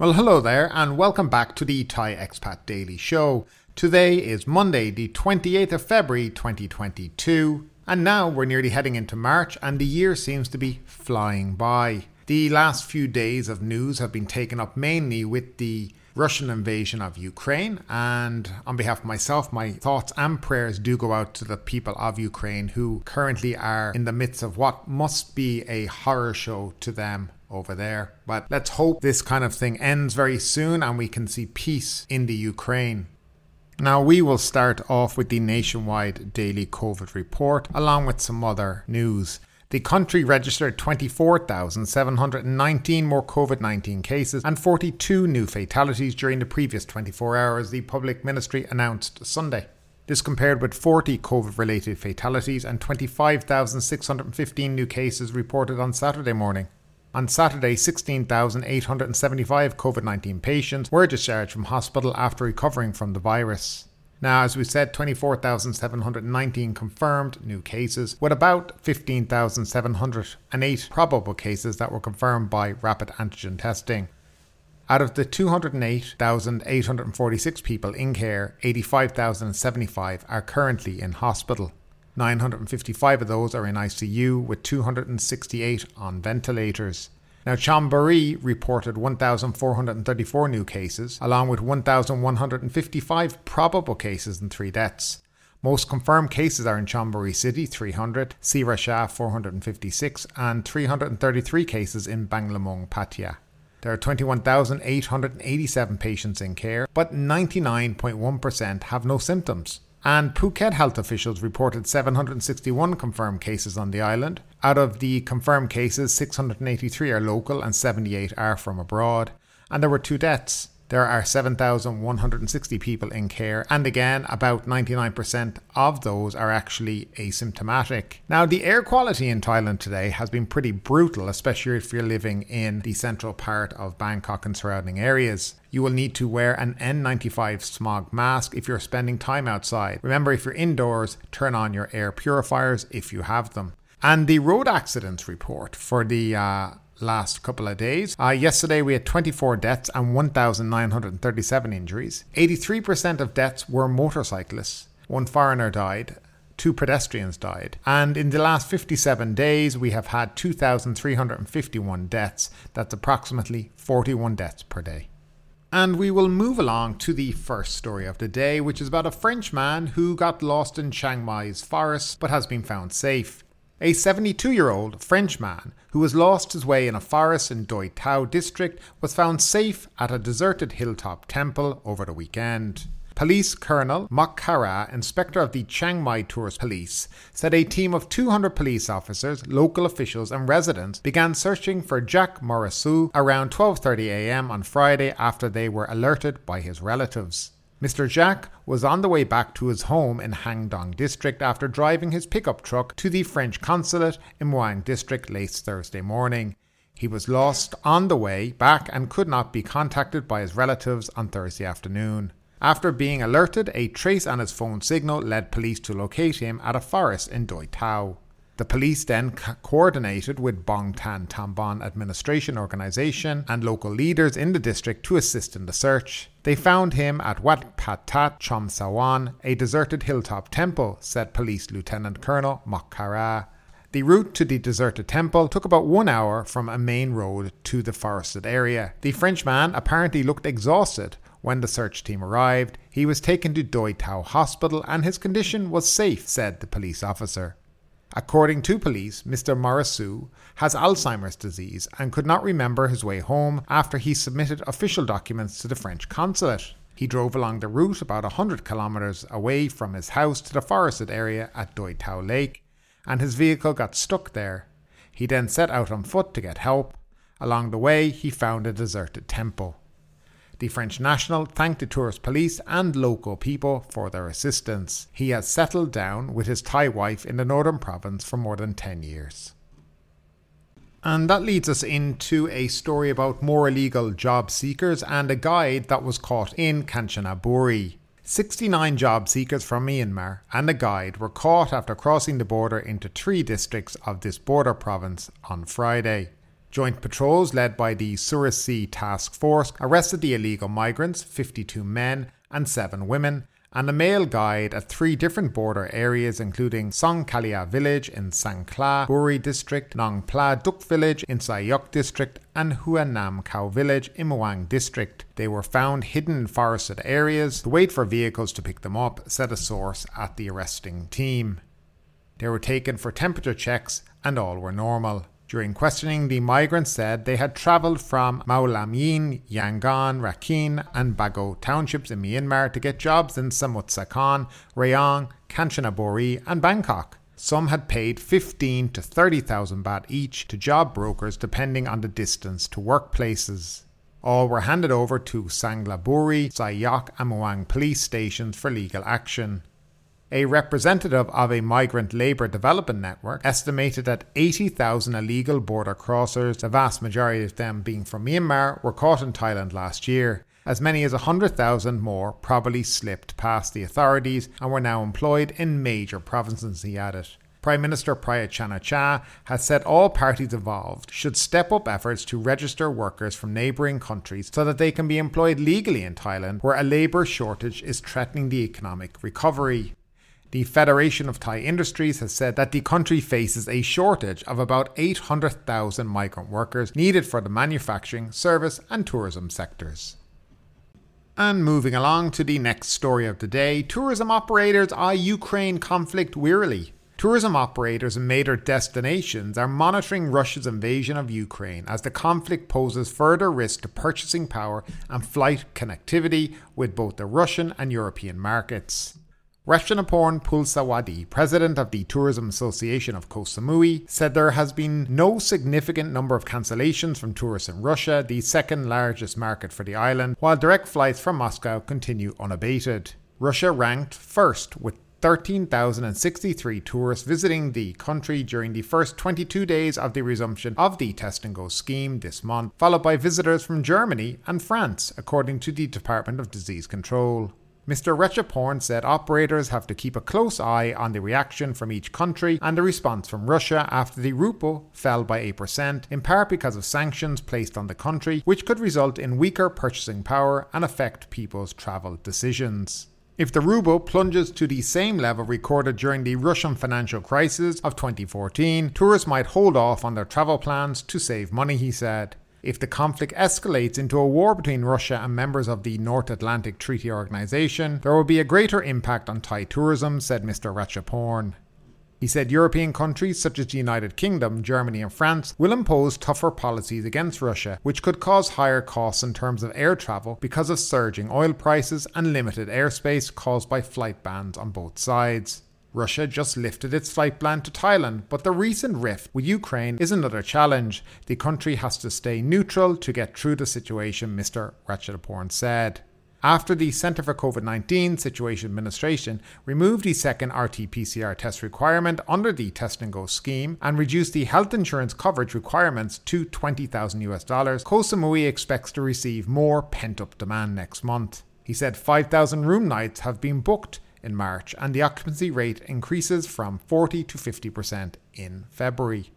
Well, hello there, and welcome back to the Thai Expat Daily Show. Today is Monday, the 28th of February 2022, and now we're nearly heading into March, and the year seems to be flying by. The last few days of news have been taken up mainly with the Russian invasion of Ukraine. And on behalf of myself, my thoughts and prayers do go out to the people of Ukraine who currently are in the midst of what must be a horror show to them over there. But let's hope this kind of thing ends very soon and we can see peace in the Ukraine. Now, we will start off with the nationwide daily COVID report along with some other news. The country registered 24,719 more COVID 19 cases and 42 new fatalities during the previous 24 hours, the public ministry announced Sunday. This compared with 40 COVID related fatalities and 25,615 new cases reported on Saturday morning. On Saturday, 16,875 COVID 19 patients were discharged from hospital after recovering from the virus. Now, as we said, 24,719 confirmed new cases, with about 15,708 probable cases that were confirmed by rapid antigen testing. Out of the 208,846 people in care, 85,075 are currently in hospital. 955 of those are in ICU, with 268 on ventilators. Now, Chonburi reported 1,434 new cases, along with 1,155 probable cases and three deaths. Most confirmed cases are in Chonburi City, 300, Si Racha, 456, and 333 cases in Banglamung, Pattaya. There are 21,887 patients in care, but 99.1% have no symptoms. And Phuket health officials reported 761 confirmed cases on the island. Out of the confirmed cases, 683 are local and 78 are from abroad. And there were two deaths. There are 7,160 people in care, and again, about 99% of those are actually asymptomatic. Now, the air quality in Thailand today has been pretty brutal, especially if you're living in the central part of Bangkok and surrounding areas. You will need to wear an N95 smog mask if you're spending time outside. Remember, if you're indoors, turn on your air purifiers if you have them. And the road accidents report for the uh, last couple of days. Uh, yesterday we had 24 deaths and 1,937 injuries. 83% of deaths were motorcyclists. One foreigner died. Two pedestrians died. And in the last 57 days, we have had 2,351 deaths. That's approximately 41 deaths per day. And we will move along to the first story of the day, which is about a French man who got lost in Chiang Mai's forest but has been found safe. A 72 year old Frenchman who has lost his way in a forest in Doi Tao district was found safe at a deserted hilltop temple over the weekend. Police Colonel Mok Kara, inspector of the Chiang Mai Tourist Police, said a team of 200 police officers, local officials, and residents began searching for Jack Morasu around 12:30 a.m. on Friday after they were alerted by his relatives. Mr. Jacques was on the way back to his home in Hang Dong district after driving his pickup truck to the French consulate in Muang district late Thursday morning. He was lost on the way back and could not be contacted by his relatives on Thursday afternoon. After being alerted, a trace on his phone signal led police to locate him at a forest in Doi Tao. The police then co- coordinated with Bong Tan Tambon Administration Organization and local leaders in the district to assist in the search. They found him at Wat Patat Chom Sawan, a deserted hilltop temple, said Police Lieutenant Colonel Mok Kara. The route to the deserted temple took about one hour from a main road to the forested area. The Frenchman apparently looked exhausted when the search team arrived. He was taken to Doi Tao Hospital and his condition was safe, said the police officer. According to police, Mr. Morasu has Alzheimer's disease and could not remember his way home after he submitted official documents to the French consulate. He drove along the route about 100 kilometres away from his house to the forested area at Doi Tao Lake, and his vehicle got stuck there. He then set out on foot to get help. Along the way, he found a deserted temple. The French national thanked the tourist police and local people for their assistance. He has settled down with his Thai wife in the northern province for more than 10 years. And that leads us into a story about more illegal job seekers and a guide that was caught in Kanchanaburi. 69 job seekers from Myanmar and a guide were caught after crossing the border into three districts of this border province on Friday. Joint patrols led by the Surasi Task Force arrested the illegal migrants, 52 men and 7 women, and a male guide at three different border areas, including Songkalia village in Sangkla Buri district, Nong Pla Duk village in Sayok district, and Huanam Kau village in Muang district. They were found hidden in forested areas to wait for vehicles to pick them up, said a source at the arresting team. They were taken for temperature checks and all were normal. During questioning, the migrants said they had travelled from Mawlamyine, Yangon, Rakhine, and Bago townships in Myanmar to get jobs in Samut Sakhon, Rayong, Kanchanaburi, and Bangkok. Some had paid 15 to 30,000 baht each to job brokers depending on the distance to workplaces. All were handed over to Sanglaburi, Sayok, and Muang police stations for legal action. A representative of a migrant labour development network estimated that 80,000 illegal border crossers, the vast majority of them being from Myanmar, were caught in Thailand last year. As many as 100,000 more probably slipped past the authorities and were now employed in major provinces, he added. Prime Minister Prayut Chan-o-cha has said all parties involved should step up efforts to register workers from neighbouring countries so that they can be employed legally in Thailand, where a labour shortage is threatening the economic recovery. The Federation of Thai Industries has said that the country faces a shortage of about 800,000 migrant workers needed for the manufacturing, service, and tourism sectors. And moving along to the next story of the day tourism operators eye Ukraine conflict wearily. Tourism operators in major destinations are monitoring Russia's invasion of Ukraine as the conflict poses further risk to purchasing power and flight connectivity with both the Russian and European markets. Ratchanaporn Pulsawadi, president of the Tourism Association of Koh Samui, said there has been no significant number of cancellations from tourists in Russia, the second largest market for the island, while direct flights from Moscow continue unabated. Russia ranked first with 13,063 tourists visiting the country during the first 22 days of the resumption of the Test and Go scheme this month, followed by visitors from Germany and France, according to the Department of Disease Control. Mr. Ratchaporn said operators have to keep a close eye on the reaction from each country and the response from Russia after the ruble fell by 8%, in part because of sanctions placed on the country, which could result in weaker purchasing power and affect people's travel decisions. If the ruble plunges to the same level recorded during the Russian financial crisis of 2014, tourists might hold off on their travel plans to save money, he said. If the conflict escalates into a war between Russia and members of the North Atlantic Treaty Organization, there will be a greater impact on Thai tourism, said Mr. Ratchaporn. He said European countries such as the United Kingdom, Germany, and France will impose tougher policies against Russia, which could cause higher costs in terms of air travel because of surging oil prices and limited airspace caused by flight bans on both sides. Russia just lifted its flight ban to Thailand, but the recent rift with Ukraine is another challenge. The country has to stay neutral to get through the situation, Mr. Ratchaporn said. After the Centre for COVID 19 Situation Administration removed the second RT PCR test requirement under the Test and Go scheme and reduced the health insurance coverage requirements to 20,000 US dollars, Koh Samui expects to receive more pent up demand next month. He said 5,000 room nights have been booked in March, and the occupancy rate increases from 40 to 50% in February.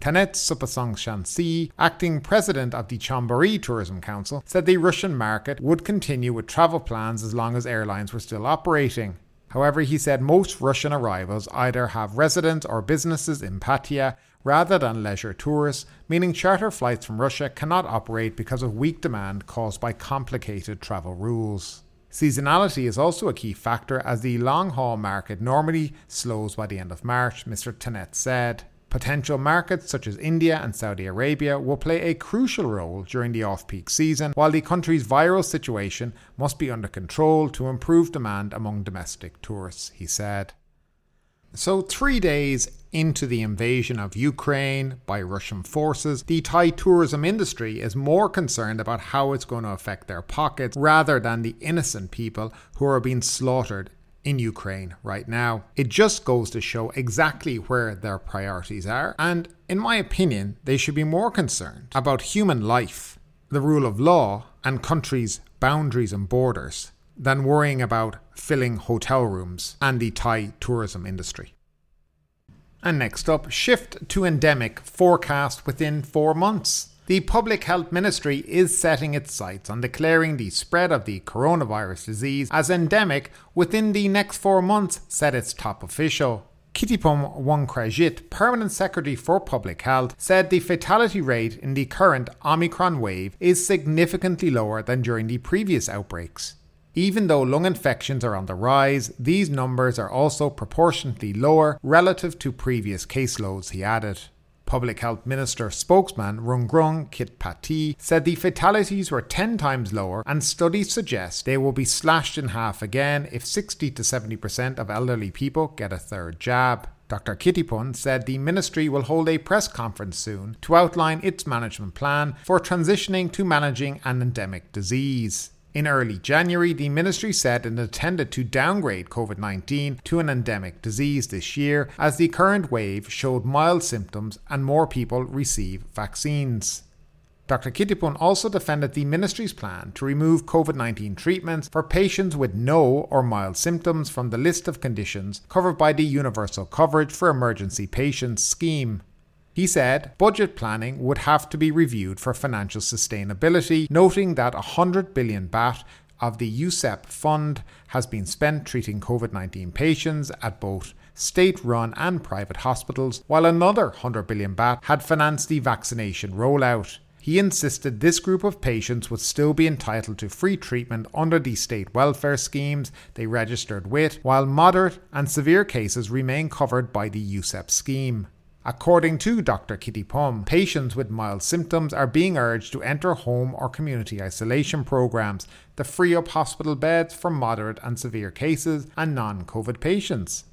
Tanet Supasong Shansi, acting president of the Chonburi Tourism Council, said the Russian market would continue with travel plans as long as airlines were still operating. However, he said most Russian arrivals either have residents or businesses in Pattaya rather than leisure tourists, meaning charter flights from Russia cannot operate because of weak demand caused by complicated travel rules. Seasonality is also a key factor as the long haul market normally slows by the end of March, Mr. Tanet said. Potential markets such as India and Saudi Arabia will play a crucial role during the off peak season, while the country's viral situation must be under control to improve demand among domestic tourists, he said. So, three days into the invasion of Ukraine by Russian forces, the Thai tourism industry is more concerned about how it's going to affect their pockets rather than the innocent people who are being slaughtered in Ukraine right now. It just goes to show exactly where their priorities are, and in my opinion, they should be more concerned about human life, the rule of law, and countries' boundaries and borders than worrying about filling hotel rooms and the Thai tourism industry. And next up, shift to endemic forecast within four months. The Public Health Ministry is setting its sights on declaring the spread of the coronavirus disease as endemic within the next four months, said its top official. Kittipum Wongkrajit, Permanent Secretary for Public Health, said the fatality rate in the current Omicron wave is significantly lower than during the previous outbreaks. Even though lung infections are on the rise, these numbers are also proportionately lower relative to previous caseloads, he added. Public Health Minister spokesman Rungrung Kitpati said the fatalities were 10 times lower and studies suggest they will be slashed in half again if 60 to 70% of elderly people get a third jab. Dr. Kittipun said the ministry will hold a press conference soon to outline its management plan for transitioning to managing an endemic disease. In early January, the ministry said it intended to downgrade COVID 19 to an endemic disease this year as the current wave showed mild symptoms and more people receive vaccines. Dr. Kittipun also defended the ministry's plan to remove COVID 19 treatments for patients with no or mild symptoms from the list of conditions covered by the Universal Coverage for Emergency Patients scheme. He said budget planning would have to be reviewed for financial sustainability, noting that 100 billion baht of the UCEP fund has been spent treating COVID 19 patients at both state run and private hospitals, while another 100 billion baht had financed the vaccination rollout. He insisted this group of patients would still be entitled to free treatment under the state welfare schemes they registered with, while moderate and severe cases remain covered by the UCEP scheme. According to Dr. Kittipum, patients with mild symptoms are being urged to enter home or community isolation programs to free up hospital beds for moderate and severe cases and non COVID patients.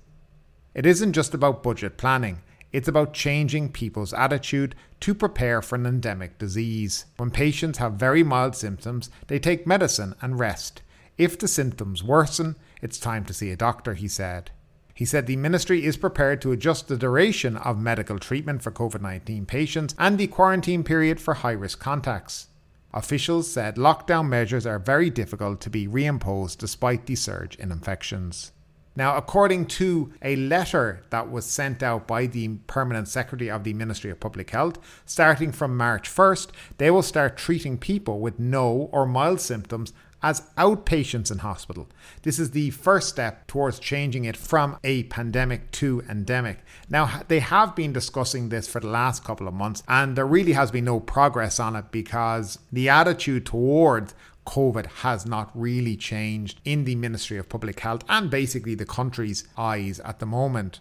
It isn't just about budget planning. It's about changing people's attitude to prepare for an endemic disease. When patients have very mild symptoms, they take medicine and rest. If the symptoms worsen, it's time to see a doctor, he said. He said the ministry is prepared to adjust the duration of medical treatment for COVID 19 patients and the quarantine period for high risk contacts. Officials said lockdown measures are very difficult to be reimposed despite the surge in infections. Now, according to a letter that was sent out by the Permanent Secretary of the Ministry of Public Health, starting from March 1st, they will start treating people with no or mild symptoms as outpatients in hospital. This is the first step towards changing it from a pandemic to endemic. Now, they have been discussing this for the last couple of months, and there really has been no progress on it because the attitude towards COVID has not really changed in the Ministry of Public Health and basically the country's eyes at the moment.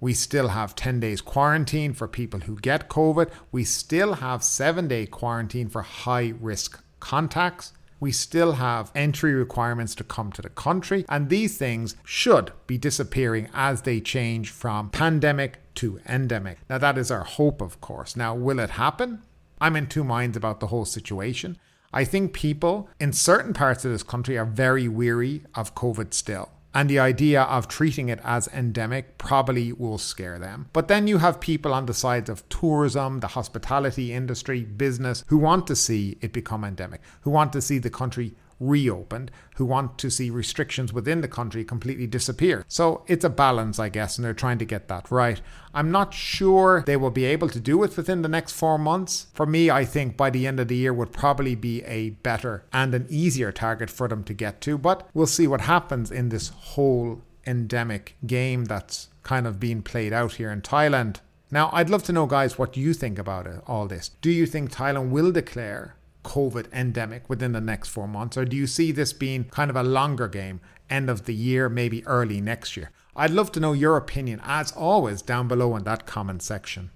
We still have 10 days quarantine for people who get COVID. We still have 7 day quarantine for high risk contacts we still have entry requirements to come to the country, and these things should be disappearing as they change from pandemic to endemic. Now, that is our hope, of course. Now, will it happen? I'm in two minds about the whole situation. I think people in certain parts of this country are very weary of COVID still. And the idea of treating it as endemic probably will scare them. But then you have people on the sides of tourism, the hospitality industry, business, who want to see it become endemic, who want to see the country reopened who want to see restrictions within the country completely disappear. So it's a balance, I guess, and they're trying to get that right. I'm not sure they will be able to do it within the next four months. For me, I think by the end of the year would probably be a better and an easier target for them to get to, but we'll see what happens in this whole endemic game that's kind of being played out here in Thailand. Now, I'd love to know, guys, what you think about it, all this. Do you think Thailand will declare COVID endemic within the next four months? Or do you see this being kind of a longer game, end of the year, maybe early next year? I'd love to know your opinion, as always, down below in that comment section.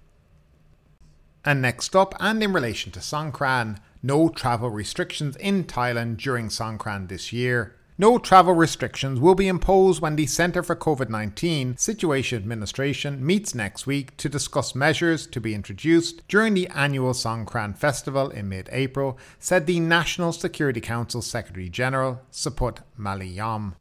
And next up, and in relation to Songkran, no travel restrictions in Thailand during Songkran this year. No travel restrictions will be imposed when the Centre for COVID 19 Situation Administration meets next week to discuss measures to be introduced during the annual Songkran Festival in mid April, said the National Security Council Secretary General Suput Malayam.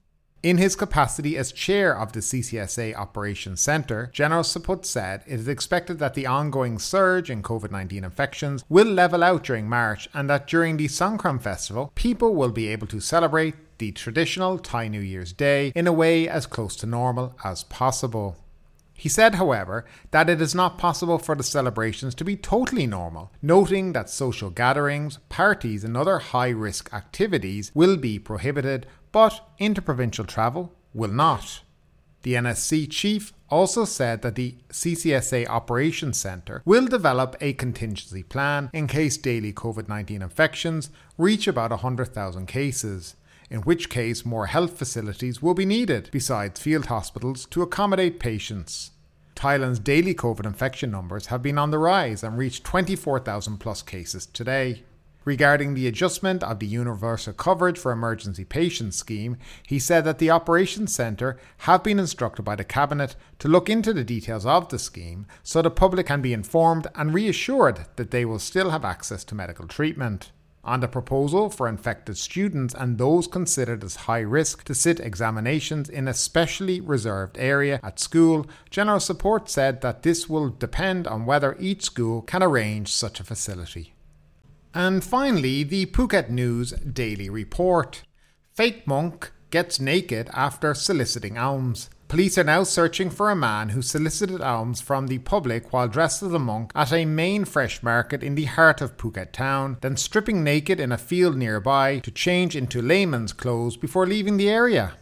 In his capacity as chair of the CCSA Operations Centre, General Suput said it is expected that the ongoing surge in COVID 19 infections will level out during March and that during the Songkran Festival, people will be able to celebrate the traditional Thai New Year's Day in a way as close to normal as possible. He said, however, that it is not possible for the celebrations to be totally normal, noting that social gatherings, parties, and other high risk activities will be prohibited but interprovincial travel will not. The NSC chief also said that the CCSA Operations Centre will develop a contingency plan in case daily COVID 19 infections reach about 100,000 cases, in which case more health facilities will be needed besides field hospitals to accommodate patients. Thailand's daily COVID infection numbers have been on the rise and reached 24,000 plus cases today. Regarding the adjustment of the Universal Coverage for Emergency Patients scheme, he said that the Operations Centre have been instructed by the Cabinet to look into the details of the scheme so the public can be informed and reassured that they will still have access to medical treatment. On the proposal for infected students and those considered as high risk to sit examinations in a specially reserved area at school, General Suput said that this will depend on whether each school can arrange such a facility. And finally, the Phuket News Daily Report. Fake monk gets naked after soliciting alms. Police are now searching for a man who solicited alms from the public while dressed as a monk at a main fresh market in the heart of Phuket town, then stripping naked in a field nearby to change into layman's clothes before leaving the area.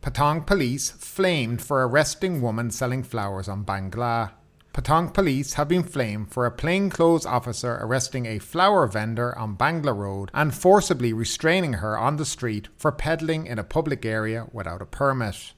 Patong police flamed for arresting woman selling flowers on Bangla. Patong police have been flamed for a plainclothes officer arresting a flower vendor on Bangla Road and forcibly restraining her on the street for peddling in a public area without a permit.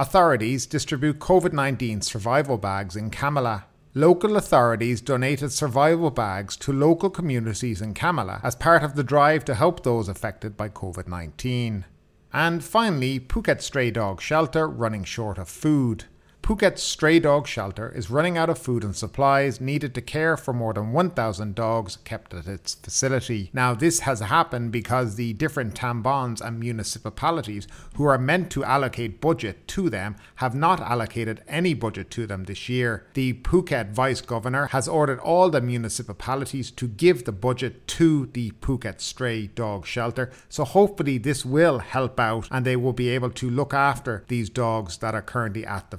Authorities distribute COVID 19 survival bags in Kamala. Local authorities donated survival bags to local communities in Kamala as part of the drive to help those affected by COVID 19. And finally, Phuket Stray Dog Shelter running short of food. Phuket's stray dog shelter is running out of food and supplies needed to care for more than 1,000 dogs kept at its facility. Now, this has happened because the different tambons and municipalities who are meant to allocate budget to them have not allocated any budget to them this year. The Phuket Vice Governor has ordered all the municipalities to give the budget to the Phuket Stray Dog Shelter, so hopefully this will help out and they will be able to look after these dogs that are currently at the